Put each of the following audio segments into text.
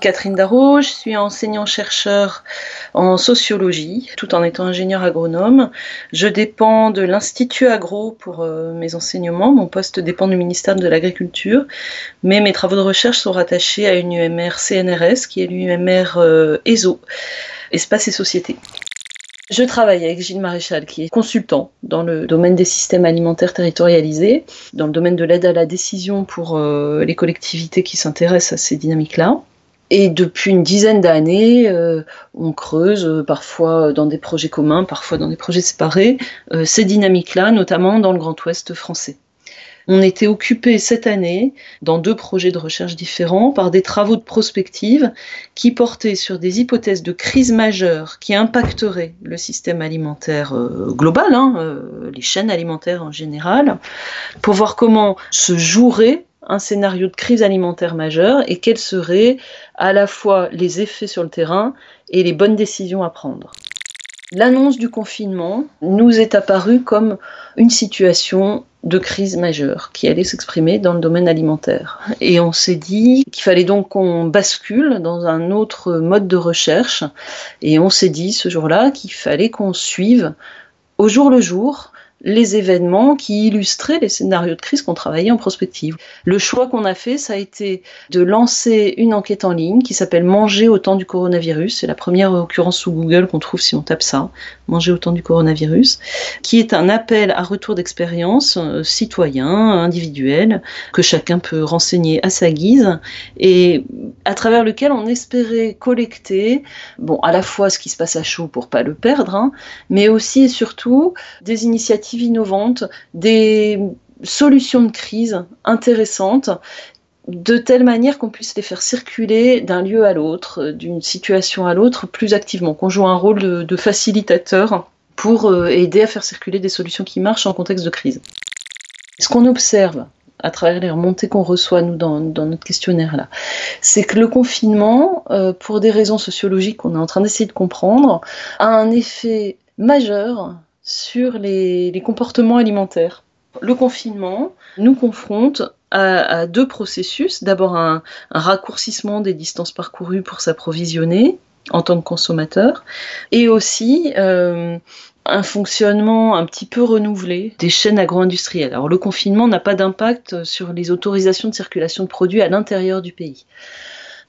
Catherine Darro, je suis enseignant-chercheur en sociologie, tout en étant ingénieur agronome. Je dépends de l'Institut Agro pour euh, mes enseignements. Mon poste dépend du ministère de l'Agriculture, mais mes travaux de recherche sont rattachés à une UMR CNRS, qui est l'UMR euh, ESO, Espace et Société. Je travaille avec Gilles Maréchal, qui est consultant dans le domaine des systèmes alimentaires territorialisés, dans le domaine de l'aide à la décision pour euh, les collectivités qui s'intéressent à ces dynamiques-là. Et depuis une dizaine d'années, euh, on creuse euh, parfois dans des projets communs, parfois dans des projets séparés, euh, ces dynamiques-là, notamment dans le Grand Ouest français. On était occupé cette année dans deux projets de recherche différents par des travaux de prospective qui portaient sur des hypothèses de crise majeure qui impacteraient le système alimentaire global, hein, les chaînes alimentaires en général, pour voir comment se jouerait un scénario de crise alimentaire majeure et quels seraient à la fois les effets sur le terrain et les bonnes décisions à prendre. L'annonce du confinement nous est apparue comme une situation de crise majeure qui allait s'exprimer dans le domaine alimentaire. Et on s'est dit qu'il fallait donc qu'on bascule dans un autre mode de recherche. Et on s'est dit ce jour-là qu'il fallait qu'on suive au jour le jour les événements qui illustraient les scénarios de crise qu'on travaillait en prospective. Le choix qu'on a fait, ça a été de lancer une enquête en ligne qui s'appelle Manger au temps du coronavirus. C'est la première occurrence sous Google qu'on trouve si on tape ça, Manger au temps du coronavirus, qui est un appel à retour d'expérience euh, citoyen, individuel, que chacun peut renseigner à sa guise et à travers lequel on espérait collecter, bon, à la fois ce qui se passe à chaud pour pas le perdre, hein, mais aussi et surtout des initiatives innovantes, des solutions de crise intéressantes de telle manière qu'on puisse les faire circuler d'un lieu à l'autre, d'une situation à l'autre plus activement, qu'on joue un rôle de, facilitateur pour euh, aider à faire circuler des solutions qui marchent en contexte de crise. Ce qu'on observe à travers les remontées qu'on reçoit nous dans, notre questionnaire là, c'est que le confinement, euh, pour des raisons sociologiques qu'on est en train d'essayer de comprendre, a un effet majeur sur les, comportements alimentaires. Le confinement nous confronte à, deux processus. D'abord un, raccourcissement des distances parcourues pour s'approvisionner en tant que consommateur, et aussi euh, un fonctionnement un petit peu renouvelé des chaînes agro-industrielles. Alors le confinement n'a pas d'impact sur les autorisations de circulation de produits à l'intérieur du pays.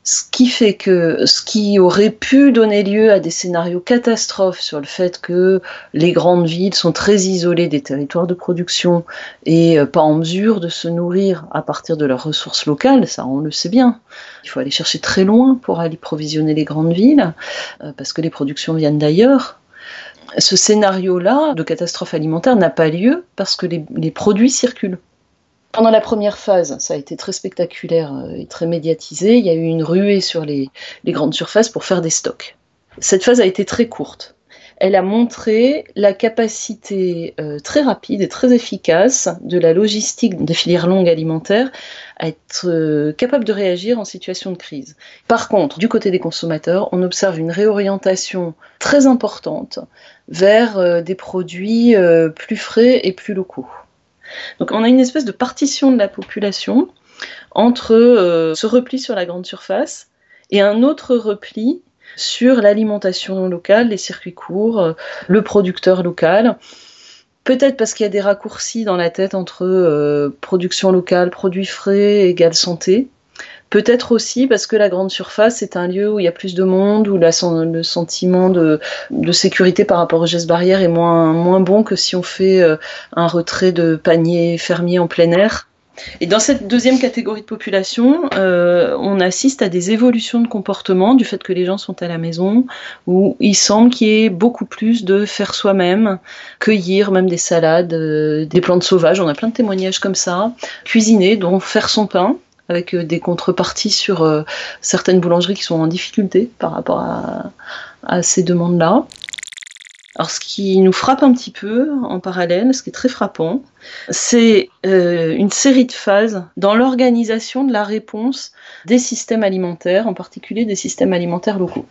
Ce qui fait que ce qui aurait pu donner lieu à des scénarios catastrophes sur le fait que les grandes villes sont très isolées des territoires de production et euh, pas en mesure de se nourrir à partir de leurs ressources locales, ça on le sait bien. Il faut aller chercher très loin pour aller provisionner les grandes villes euh, parce que les productions viennent d'ailleurs. Ce scénario-là de catastrophe alimentaire n'a pas lieu parce que les produits circulent. Pendant la première phase, ça a été très spectaculaire euh, et très médiatisé. Il y a eu une ruée sur les, grandes surfaces pour faire des stocks. Cette phase a été très courte. Elle a montré la capacité euh, très rapide et très efficace de la logistique des filières longues alimentaires à être euh, capable de réagir en situation de crise. Par contre, du côté des consommateurs, on observe une réorientation très importante vers des produits plus frais et plus locaux. Donc on a une espèce de partition de la population entre euh, ce repli sur la grande surface et un autre repli sur l'alimentation locale, les circuits courts, euh, le producteur local. Peut-être parce qu'il y a des raccourcis dans la tête entre euh, production locale, produits frais égale santé. Peut-être aussi parce que la grande surface est un lieu où il y a plus de monde, où le sentiment de, sécurité par rapport aux gestes barrières est moins, bon que si on fait euh, un retrait de panier fermier en plein air. Et dans cette deuxième catégorie de population, euh, on assiste à des évolutions de comportement du fait que les gens sont à la maison, où il semble qu'il y ait beaucoup plus de faire soi-même, cueillir même des salades, euh, des plantes sauvages, on a plein de témoignages comme ça, cuisiner, donc faire son pain, avec euh, des contreparties sur euh, certaines boulangeries qui sont en difficulté par rapport à, ces demandes-là. Alors ce qui nous frappe un petit peu en parallèle, ce qui est très frappant, c'est euh, une série de phases dans l'organisation de la réponse des systèmes alimentaires, en particulier des systèmes alimentaires locaux.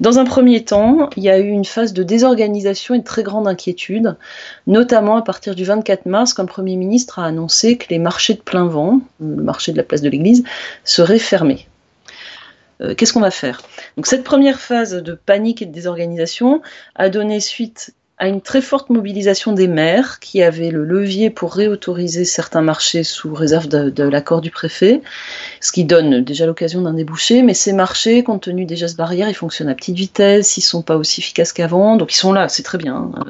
Dans un premier temps, il y a eu une phase de désorganisation et de très grande inquiétude, notamment à partir du 24 mars, quand le Premier ministre a annoncé que les marchés de plein vent, le marché de la place de l'Église, seraient fermés. qu'est-ce qu'on va faire? Donc cette première phase de panique et de désorganisation a donné suite à une très forte mobilisation des maires qui avaient le levier pour réautoriser certains marchés sous réserve de, l'accord du préfet, ce qui donne déjà l'occasion d'un débouché. Mais ces marchés, compte tenu des gestes barrières, ils fonctionnent à petite vitesse, ils sont pas aussi efficaces qu'avant, donc ils sont là, c'est très bien. Hein.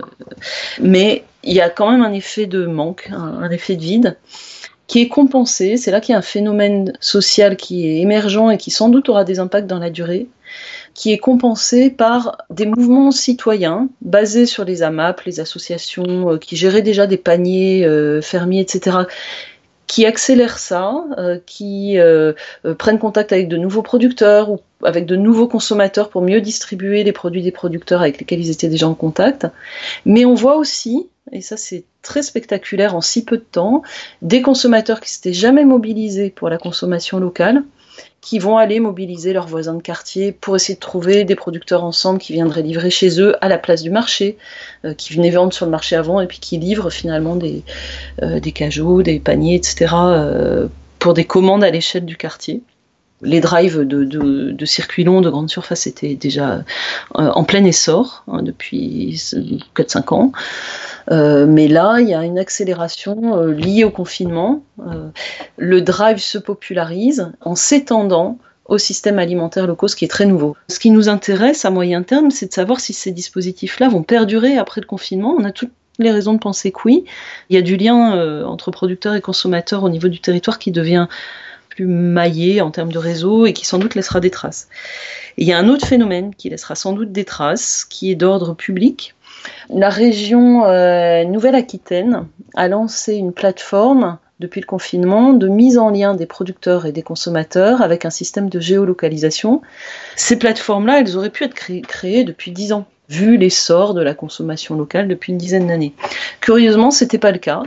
Mais il y a quand même un effet de manque, un effet de vide qui est compensé. C'est là qu'il y a un phénomène social qui est émergent et qui sans doute aura des impacts dans la durée qui est compensé par des mouvements citoyens basés sur les AMAP, les associations euh, qui géraient déjà des paniers euh, fermiers, etc., qui accélèrent ça, euh, qui prennent contact avec de nouveaux producteurs ou avec de nouveaux consommateurs pour mieux distribuer les produits des producteurs avec lesquels ils étaient déjà en contact. Mais on voit aussi, et ça c'est très spectaculaire en si peu de temps, des consommateurs qui s'étaient jamais mobilisés pour la consommation locale, qui vont aller mobiliser leurs voisins de quartier pour essayer de trouver des producteurs ensemble qui viendraient livrer chez eux à la place du marché, euh, qui venaient vendre sur le marché avant et puis qui livrent finalement des, euh, des cajots, des paniers, etc. Euh, pour des commandes à l'échelle du quartier les drives de, circuits longs de grande surface étaient déjà en plein essor hein, depuis 4-5 ans. Euh, mais là, il y a une accélération euh, liée au confinement. Euh, le drive se popularise en s'étendant au système alimentaire locaux, ce qui est très nouveau. Ce qui nous intéresse à moyen terme, c'est de savoir si ces dispositifs-là vont perdurer après le confinement. On a toutes les raisons de penser que oui. Il y a du lien entre producteurs et consommateurs au niveau du territoire qui devient plus maillé en termes de réseau et qui sans doute laissera des traces. il y a un autre phénomène qui laissera sans doute des traces, qui est d'ordre public, la région euh, Nouvelle-Aquitaine a lancé une plateforme depuis le confinement de mise en lien des producteurs et des consommateurs avec un système de géolocalisation. Ces plateformes-là, elles auraient pu être créées depuis dix ans vu l'essor de la consommation locale depuis une dizaine d'années. Curieusement, ce n'était pas le cas.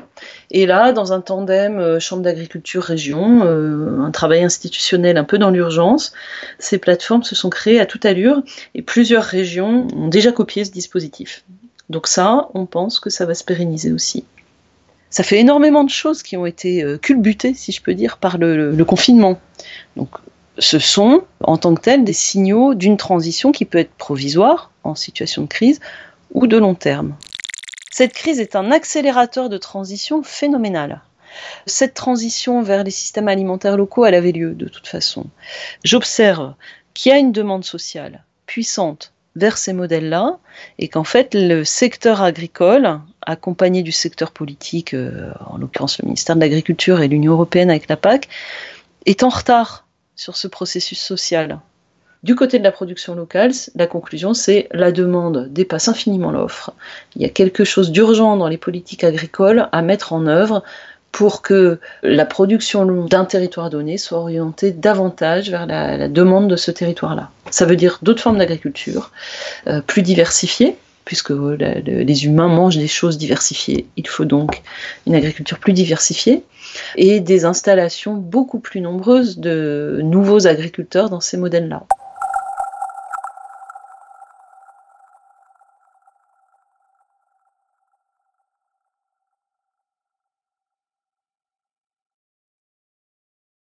Et là, dans un tandem euh, Chambre d'agriculture région, euh, un travail institutionnel un peu dans l'urgence, ces plateformes se sont créées à toute allure et plusieurs régions ont déjà copié ce dispositif. Donc ça, on pense que ça va se pérenniser aussi. Ça fait énormément de choses qui ont été euh, culbutées, si je peux dire, par le, confinement. Ce sont, en tant que tels, des signaux d'une transition qui peut être provisoire, en situation de crise, ou de long terme. Cette crise est un accélérateur de transition phénoménal. Cette transition vers les systèmes alimentaires locaux, elle avait lieu de toute façon. J'observe qu'il y a une demande sociale puissante vers ces modèles-là, et qu'en fait le secteur agricole, accompagné du secteur politique, euh, en l'occurrence le ministère de l'Agriculture et l'Union européenne avec la PAC, est en retard sur ce processus social. Du côté de la production locale, la conclusion, c'est la demande dépasse infiniment l'offre. Il y a quelque chose d'urgent dans les politiques agricoles à mettre en œuvre pour que la production d'un territoire donné soit orientée davantage vers la, demande de ce territoire-là. Ça veut dire d'autres formes d'agriculture, euh, plus diversifiées, puisque les humains mangent des choses diversifiées. Il faut donc une agriculture plus diversifiée et des installations beaucoup plus nombreuses de nouveaux agriculteurs dans ces modèles-là.